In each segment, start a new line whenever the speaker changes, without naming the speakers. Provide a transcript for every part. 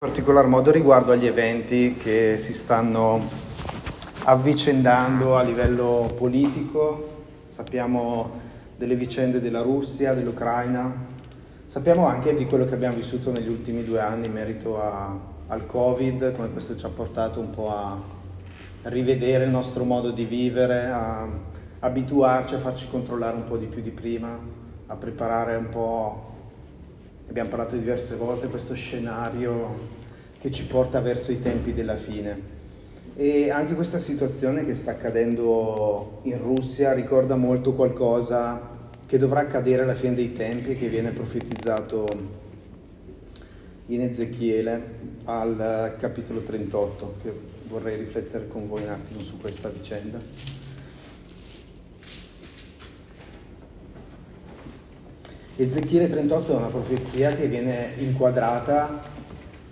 In particolar modo riguardo agli eventi che si stanno avvicendando a livello politico, sappiamo delle vicende della Russia, dell'Ucraina, sappiamo anche di quello che abbiamo vissuto negli ultimi due anni in merito a, al Covid, come questo ci ha portato un po' a rivedere il nostro modo di vivere, a abituarci a farci controllare un po' di più di prima, a preparare un po' abbiamo parlato diverse volte, questo scenario che ci porta verso i tempi della fine. E anche questa situazione che sta accadendo in Russia ricorda molto qualcosa che dovrà accadere alla fine dei tempi e che viene profetizzato in Ezechiele al capitolo 38, che vorrei riflettere con voi un attimo su questa vicenda. Ezechiele 38 è una profezia che viene inquadrata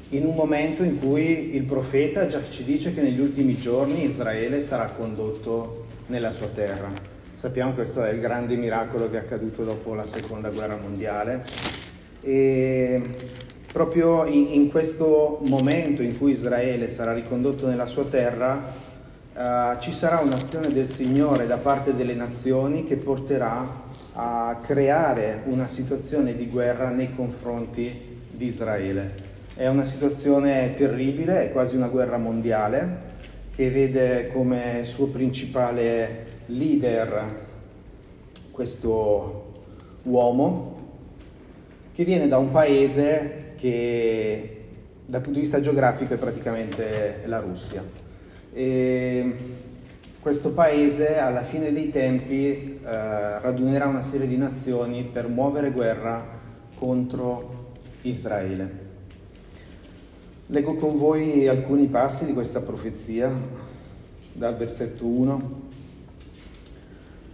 in un momento in cui il profeta già ci dice che negli ultimi giorni Israele sarà condotto nella sua terra. Sappiamo che questo è il grande miracolo che è accaduto dopo la seconda guerra mondiale e proprio in, in questo momento in cui Israele sarà ricondotto nella sua terra uh, ci sarà un'azione del Signore da parte delle nazioni che porterà a creare una situazione di guerra nei confronti di Israele. È una situazione terribile, è quasi una guerra mondiale che vede come suo principale leader questo uomo che viene da un paese che dal punto di vista geografico è praticamente la Russia. E questo paese alla fine dei tempi eh, radunerà una serie di nazioni per muovere guerra contro Israele. Leggo con voi alcuni passi di questa profezia dal versetto 1.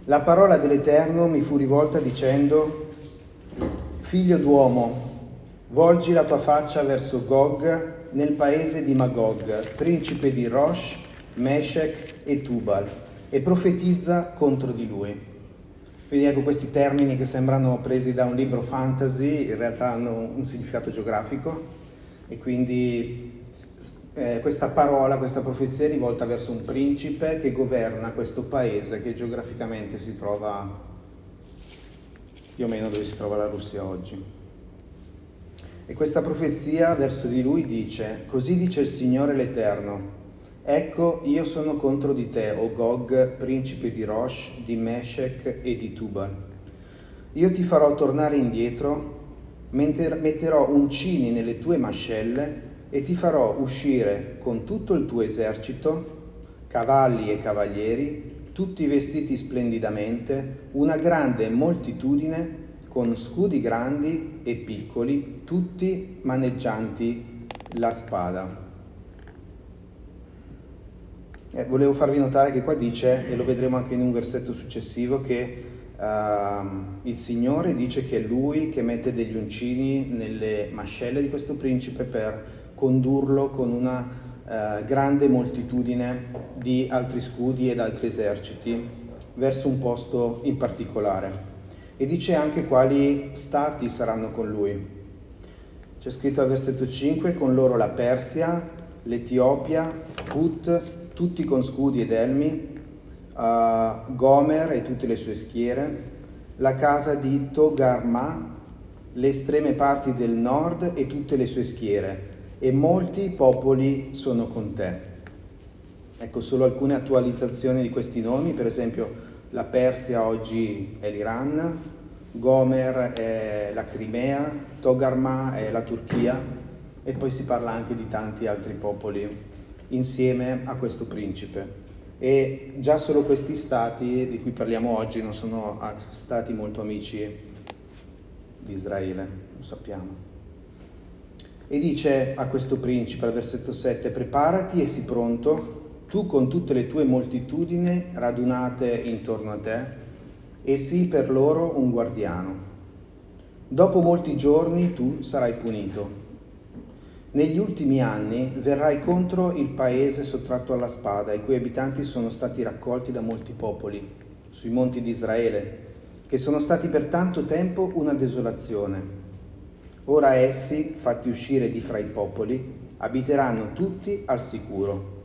La parola dell'Eterno mi fu rivolta dicendo, Figlio d'uomo, volgi la tua faccia verso Gog nel paese di Magog, principe di Rosh, Meshech e Tubal e profetizza contro di lui. Quindi ecco questi termini che sembrano presi da un libro fantasy, in realtà hanno un significato geografico e quindi eh, questa parola, questa profezia è rivolta verso un principe che governa questo paese che geograficamente si trova più o meno dove si trova la Russia oggi. E questa profezia verso di lui dice, così dice il Signore l'Eterno, Ecco, io sono contro di te, o Gog, principe di Rosh, di Meshech e di Tubal. Io ti farò tornare indietro, metterò uncini nelle tue mascelle e ti farò uscire con tutto il tuo esercito, cavalli e cavalieri, tutti vestiti splendidamente, una grande moltitudine con scudi grandi e piccoli, tutti maneggianti la spada. Eh, volevo farvi notare che qua dice, e lo vedremo anche in un versetto successivo, che uh, il Signore dice che è Lui che mette degli uncini nelle mascelle di questo principe per condurlo con una uh, grande moltitudine di altri scudi ed altri eserciti verso un posto in particolare. E dice anche quali stati saranno con Lui. C'è scritto al versetto 5, con loro la Persia, l'Etiopia, Put, tutti con scudi ed elmi, uh, Gomer e tutte le sue schiere, la casa di Togarma, le estreme parti del nord e tutte le sue schiere, e molti popoli sono con te. Ecco solo alcune attualizzazioni di questi nomi, per esempio la Persia oggi è l'Iran, Gomer è la Crimea, Togarma è la Turchia e poi si parla anche di tanti altri popoli insieme a questo principe. E già solo questi stati di cui parliamo oggi non sono stati molto amici di Israele, lo sappiamo. E dice a questo principe al versetto 7, preparati e sii pronto, tu con tutte le tue moltitudini radunate intorno a te, e sii per loro un guardiano. Dopo molti giorni tu sarai punito negli ultimi anni verrai contro il paese sottratto alla spada, i cui abitanti sono stati raccolti da molti popoli, sui monti di Israele, che sono stati per tanto tempo una desolazione. Ora essi, fatti uscire di fra i popoli, abiteranno tutti al sicuro.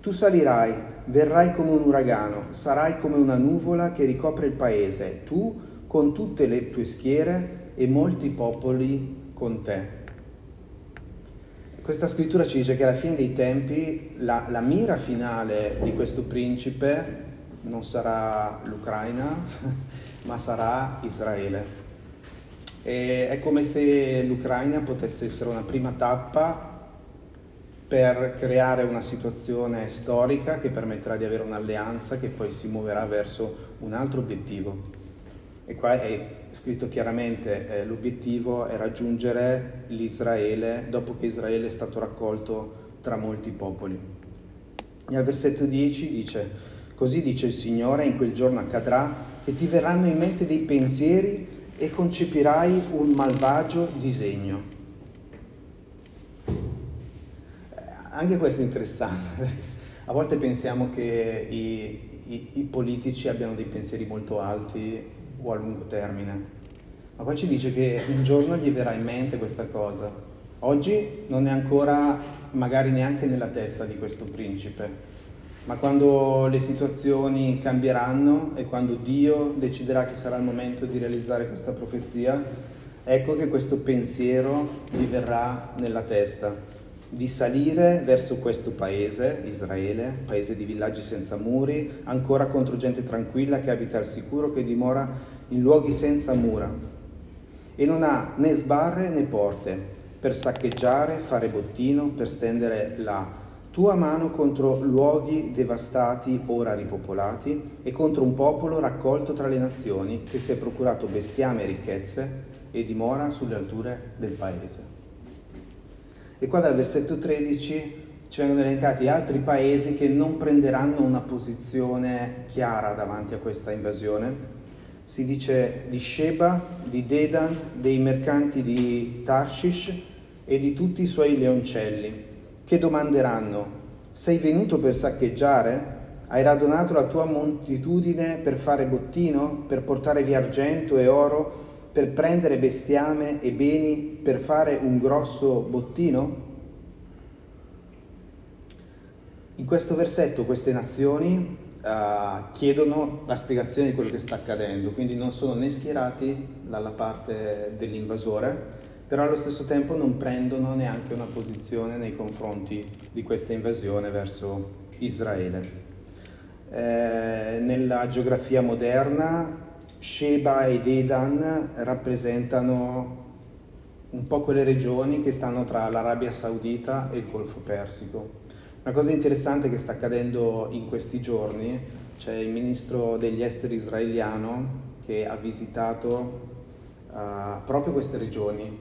Tu salirai, verrai come un uragano, sarai come una nuvola che ricopre il paese, tu con tutte le tue schiere e molti popoli con te. Questa scrittura ci dice che alla fine dei tempi la, la mira finale di questo principe non sarà l'Ucraina, ma sarà Israele. E è come se l'Ucraina potesse essere una prima tappa per creare una situazione storica che permetterà di avere un'alleanza che poi si muoverà verso un altro obiettivo. E qua è scritto chiaramente eh, l'obiettivo è raggiungere l'Israele dopo che Israele è stato raccolto tra molti popoli. E al versetto 10 dice, così dice il Signore, in quel giorno accadrà che ti verranno in mente dei pensieri e concepirai un malvagio disegno Anche questo è interessante. A volte pensiamo che i, i, i, politici abbiano dei pensieri molto alti o a lungo termine, ma qua ci dice che un giorno gli verrà in mente questa cosa. Oggi non è ancora magari neanche nella testa di questo principe, ma quando le situazioni cambieranno e quando Dio deciderà che sarà il momento di realizzare questa profezia, ecco che questo pensiero gli verrà nella testa. Di salire verso questo paese, Israele, paese di villaggi senza muri, ancora contro gente tranquilla che abita al sicuro, che dimora in luoghi senza mura e non ha né sbarre né porte per saccheggiare, fare bottino, per stendere la tua mano contro luoghi devastati ora ripopolati e contro un popolo raccolto tra le nazioni che si è procurato bestiame e ricchezze e dimora sulle alture del paese. E qua dal versetto 13 ci vengono elencati altri paesi che non prenderanno una posizione chiara davanti a questa invasione. Si dice di Sheba, di Dedan, dei mercanti di Tarshish e di tutti i suoi leoncelli, che domanderanno, sei venuto per saccheggiare? Hai radunato la tua moltitudine per fare bottino, per portare via argento e oro, per prendere bestiame e beni per fare un grosso bottino? In questo versetto queste nazioni uh, chiedono la spiegazione di quello che sta accadendo, quindi non sono né schierati dalla parte dell'invasore, però allo stesso tempo non prendono neanche una posizione nei confronti di questa invasione verso Israele. Eh, nella geografia moderna Sheba ed Edan rappresentano un po' quelle regioni che stanno tra l'Arabia Saudita e il Golfo Persico. Una cosa interessante che sta accadendo in questi giorni, c'è il ministro degli esteri israeliano che ha visitato uh, proprio queste regioni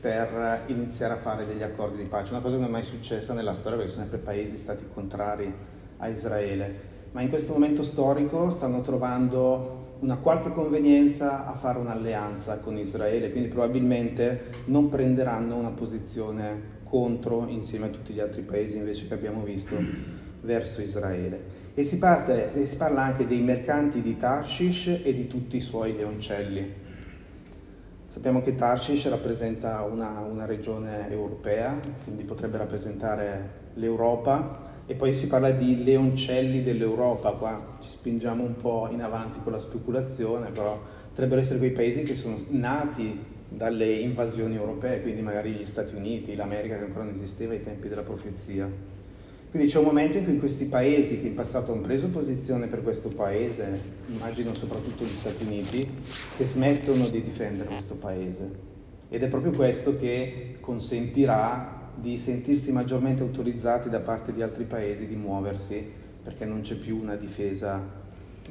per iniziare a fare degli accordi di pace, una cosa che non è mai successa nella storia perché sono sempre paesi stati contrari a Israele, ma in questo momento storico stanno trovando una qualche convenienza a fare un'alleanza con Israele, quindi probabilmente non prenderanno una posizione contro insieme a tutti gli altri paesi invece che abbiamo visto verso Israele. E si, parte, e si parla anche dei mercanti di Tarshish e di tutti i suoi leoncelli. Sappiamo che Tarshish rappresenta una, una regione europea, quindi potrebbe rappresentare l'Europa, e poi si parla di leoncelli dell'Europa, qua ci spingiamo un po' in avanti con la speculazione, però potrebbero essere quei paesi che sono nati dalle invasioni europee, quindi magari gli Stati Uniti, l'America che ancora non esisteva ai tempi della profezia. Quindi c'è un momento in cui questi paesi che in passato hanno preso posizione per questo paese, immagino soprattutto gli Stati Uniti, che smettono di difendere questo paese. Ed è proprio questo che consentirà di sentirsi maggiormente autorizzati da parte di altri paesi di muoversi perché non c'è più una difesa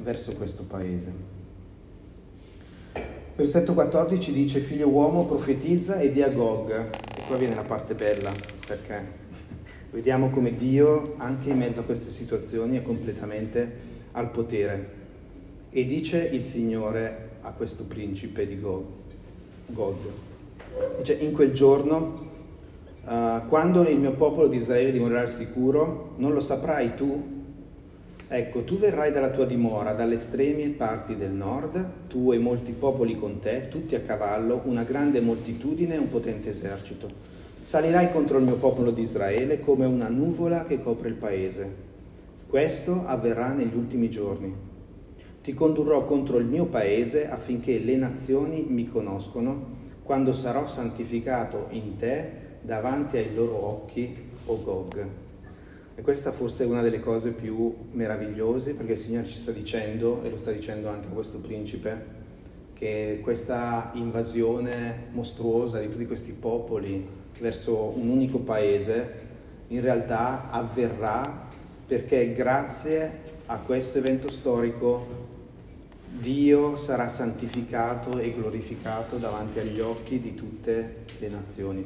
verso questo paese. Versetto 14 dice figlio uomo profetizza e di Agog e qua viene la parte bella perché vediamo come Dio anche in mezzo a queste situazioni è completamente al potere e dice il Signore a questo principe di Gog, Gog. Dice in quel giorno Uh, quando il mio popolo di Israele dimorerà al sicuro, non lo saprai tu? Ecco, tu verrai dalla tua dimora, dalle estreme parti del nord, tu e molti popoli con te, tutti a cavallo, una grande moltitudine e un potente esercito. Salirai contro il mio popolo di Israele come una nuvola che copre il paese. Questo avverrà negli ultimi giorni. Ti condurrò contro il mio paese affinché le nazioni mi conoscono quando sarò santificato in te davanti ai loro occhi, o Gog. E questa forse è una delle cose più meravigliose perché il Signore ci sta dicendo, e lo sta dicendo anche a questo principe, che questa invasione mostruosa di tutti questi popoli verso un unico paese in realtà avverrà perché grazie a questo evento storico Dio sarà santificato e glorificato davanti agli occhi di tutte le nazioni.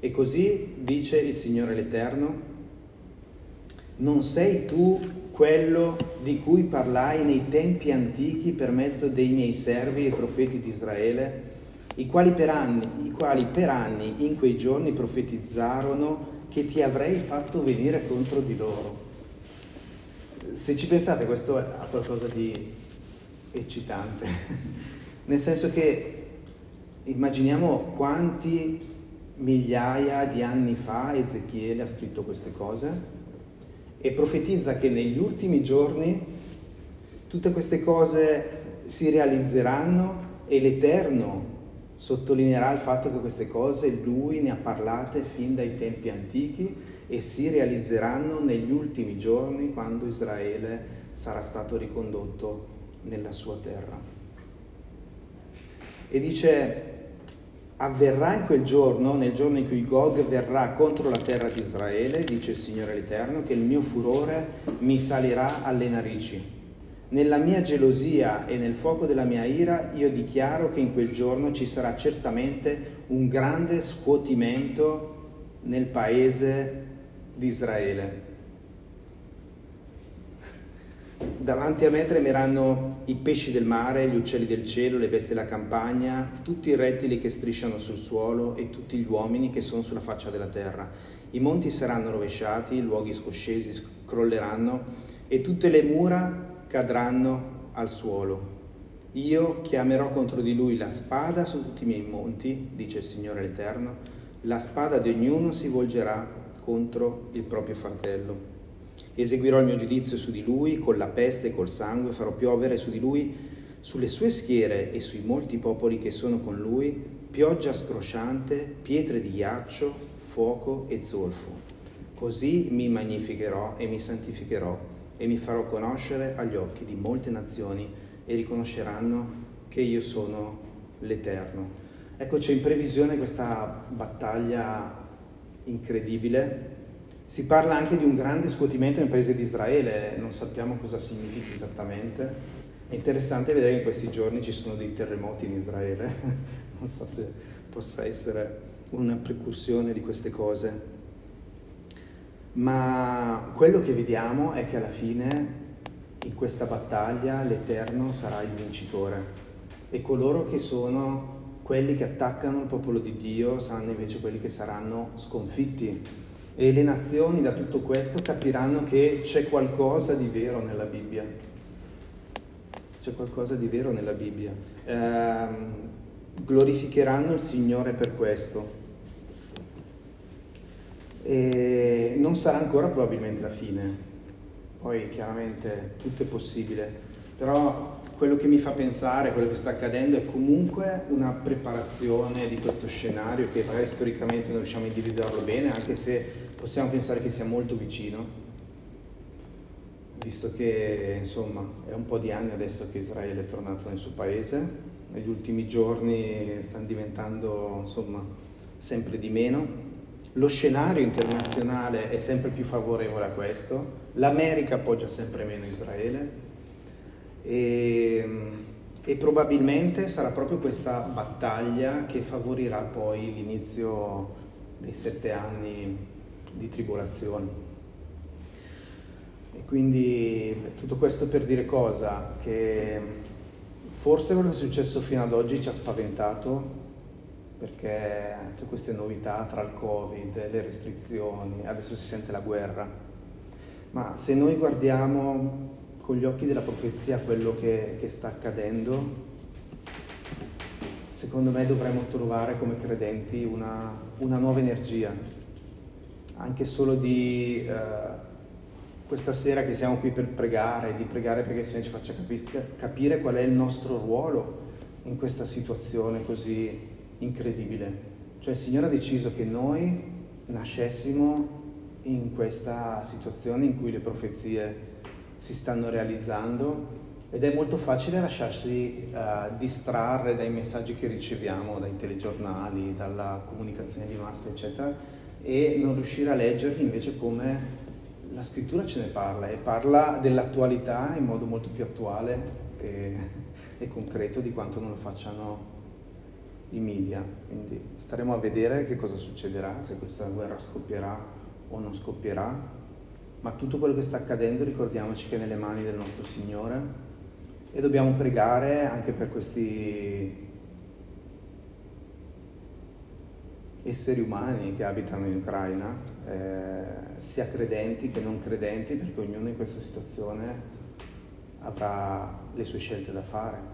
E così dice il Signore l'Eterno, non sei tu quello di cui parlai nei tempi antichi per mezzo dei miei servi e profeti di Israele, i quali per anni, quali per anni in quei giorni profetizzarono che ti avrei fatto venire contro di loro. Se ci pensate questo ha qualcosa di eccitante, nel senso che immaginiamo quanti migliaia di anni fa Ezechiele ha scritto queste cose e profetizza che negli ultimi giorni tutte queste cose si realizzeranno e l'Eterno sottolineerà il fatto che queste cose lui ne ha parlate fin dai tempi antichi e si realizzeranno negli ultimi giorni quando Israele sarà stato ricondotto nella sua terra. E dice avverrà in quel giorno, nel giorno in cui Gog verrà contro la terra di Israele, dice il Signore l'Eterno, che il mio furore mi salirà alle narici. Nella mia gelosia e nel fuoco della mia ira io dichiaro che in quel giorno ci sarà certamente un grande scuotimento nel paese di Israele. Davanti a me tremeranno i pesci del mare, gli uccelli del cielo, le bestie della campagna, tutti i rettili che strisciano sul suolo e tutti gli uomini che sono sulla faccia della terra. I monti saranno rovesciati, i luoghi scoscesi crolleranno e tutte le mura cadranno al suolo. Io chiamerò contro di lui la spada su tutti i miei monti, dice il Signore l'Eterno. La spada di ognuno si volgerà contro il proprio fratello. Eseguirò il mio giudizio su di lui, con la peste e col sangue, farò piovere su di lui, sulle sue schiere e sui molti popoli che sono con lui, pioggia scrosciante, pietre di ghiaccio, fuoco e zolfo. Così mi magnificherò e mi santificherò e mi farò conoscere agli occhi di molte nazioni e riconosceranno che io sono l'Eterno. Ecco, c'è in previsione questa battaglia incredibile si parla anche di un grande scuotimento nel paese di Israele, non sappiamo cosa significhi esattamente. È interessante vedere che in questi giorni ci sono dei terremoti in Israele, non so se possa essere una precursione di queste cose. Ma quello che vediamo è che alla fine in questa battaglia l'Eterno sarà il vincitore e coloro che sono quelli che attaccano il popolo di Dio saranno invece quelli che saranno sconfitti e le nazioni da tutto questo capiranno che c'è qualcosa di vero nella Bibbia. C'è qualcosa di vero nella Bibbia. Eh, glorificheranno il Signore per questo. E non sarà ancora probabilmente la fine. Poi chiaramente tutto è possibile, però quello che mi fa pensare, quello che sta accadendo è comunque una preparazione di questo scenario che magari storicamente non riusciamo a individuarlo bene, anche se possiamo pensare che sia molto vicino, visto che insomma è un po' di anni adesso che Israele è tornato nel suo paese, negli ultimi giorni stanno diventando insomma sempre di meno, lo scenario internazionale è sempre più favorevole a questo, l'America appoggia sempre meno Israele. E, e probabilmente sarà proprio questa battaglia che favorirà poi l'inizio dei sette anni di tribolazioni. E quindi tutto questo per dire cosa? Che forse quello che è successo fino ad oggi ci ha spaventato perché tutte queste novità tra il Covid, le restrizioni, adesso si sente la guerra, ma se noi guardiamo con gli occhi della profezia quello che, che sta accadendo, secondo me dovremmo trovare come credenti una, una nuova energia, anche solo di uh, questa sera che siamo qui per pregare, di pregare perché il Signore ci faccia capire, capire qual è il nostro ruolo in questa situazione così incredibile. Cioè il Signore ha deciso che noi nascessimo in questa situazione in cui le profezie si stanno realizzando ed è molto facile lasciarsi uh, distrarre dai messaggi che riceviamo, dai telegiornali, dalla comunicazione di massa, eccetera, e non riuscire a leggerli invece come la scrittura ce ne parla e parla dell'attualità in modo molto più attuale e, e concreto di quanto non lo facciano i media. Quindi staremo a vedere che cosa succederà, se questa guerra scoppierà o non scoppierà, ma tutto quello che sta accadendo ricordiamoci che è nelle mani del nostro Signore e dobbiamo pregare anche per questi esseri umani che abitano in Ucraina, eh, sia credenti che non credenti, perché ognuno in questa situazione avrà le sue scelte da fare.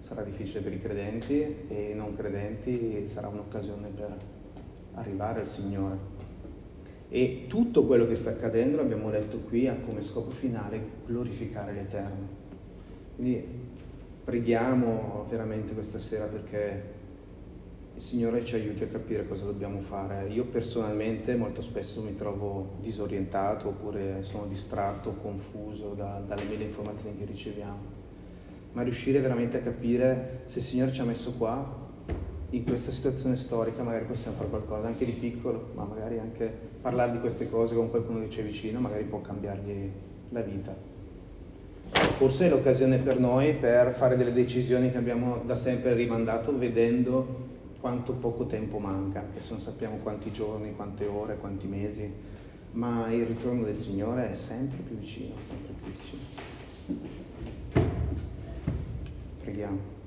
Sarà difficile per i credenti e i non credenti sarà un'occasione per arrivare al Signore. E tutto quello che sta accadendo, l'abbiamo letto qui, ha come scopo finale glorificare l'Eterno. Quindi preghiamo veramente questa sera perché il Signore ci aiuti a capire cosa dobbiamo fare. Io personalmente molto spesso mi trovo disorientato oppure sono distratto, confuso da, dalle mille informazioni che riceviamo. Ma riuscire veramente a capire se il Signore ci ha messo qua, in questa situazione storica, magari possiamo fare qualcosa anche di piccolo, ma magari anche parlare di queste cose con qualcuno che c'è vicino, magari può cambiargli la vita forse è l'occasione per noi per fare delle decisioni che abbiamo da sempre rimandato vedendo quanto poco tempo manca, adesso non sappiamo quanti giorni, quante ore, quanti mesi, ma il ritorno del Signore è sempre più vicino, sempre più vicino. Preghiamo.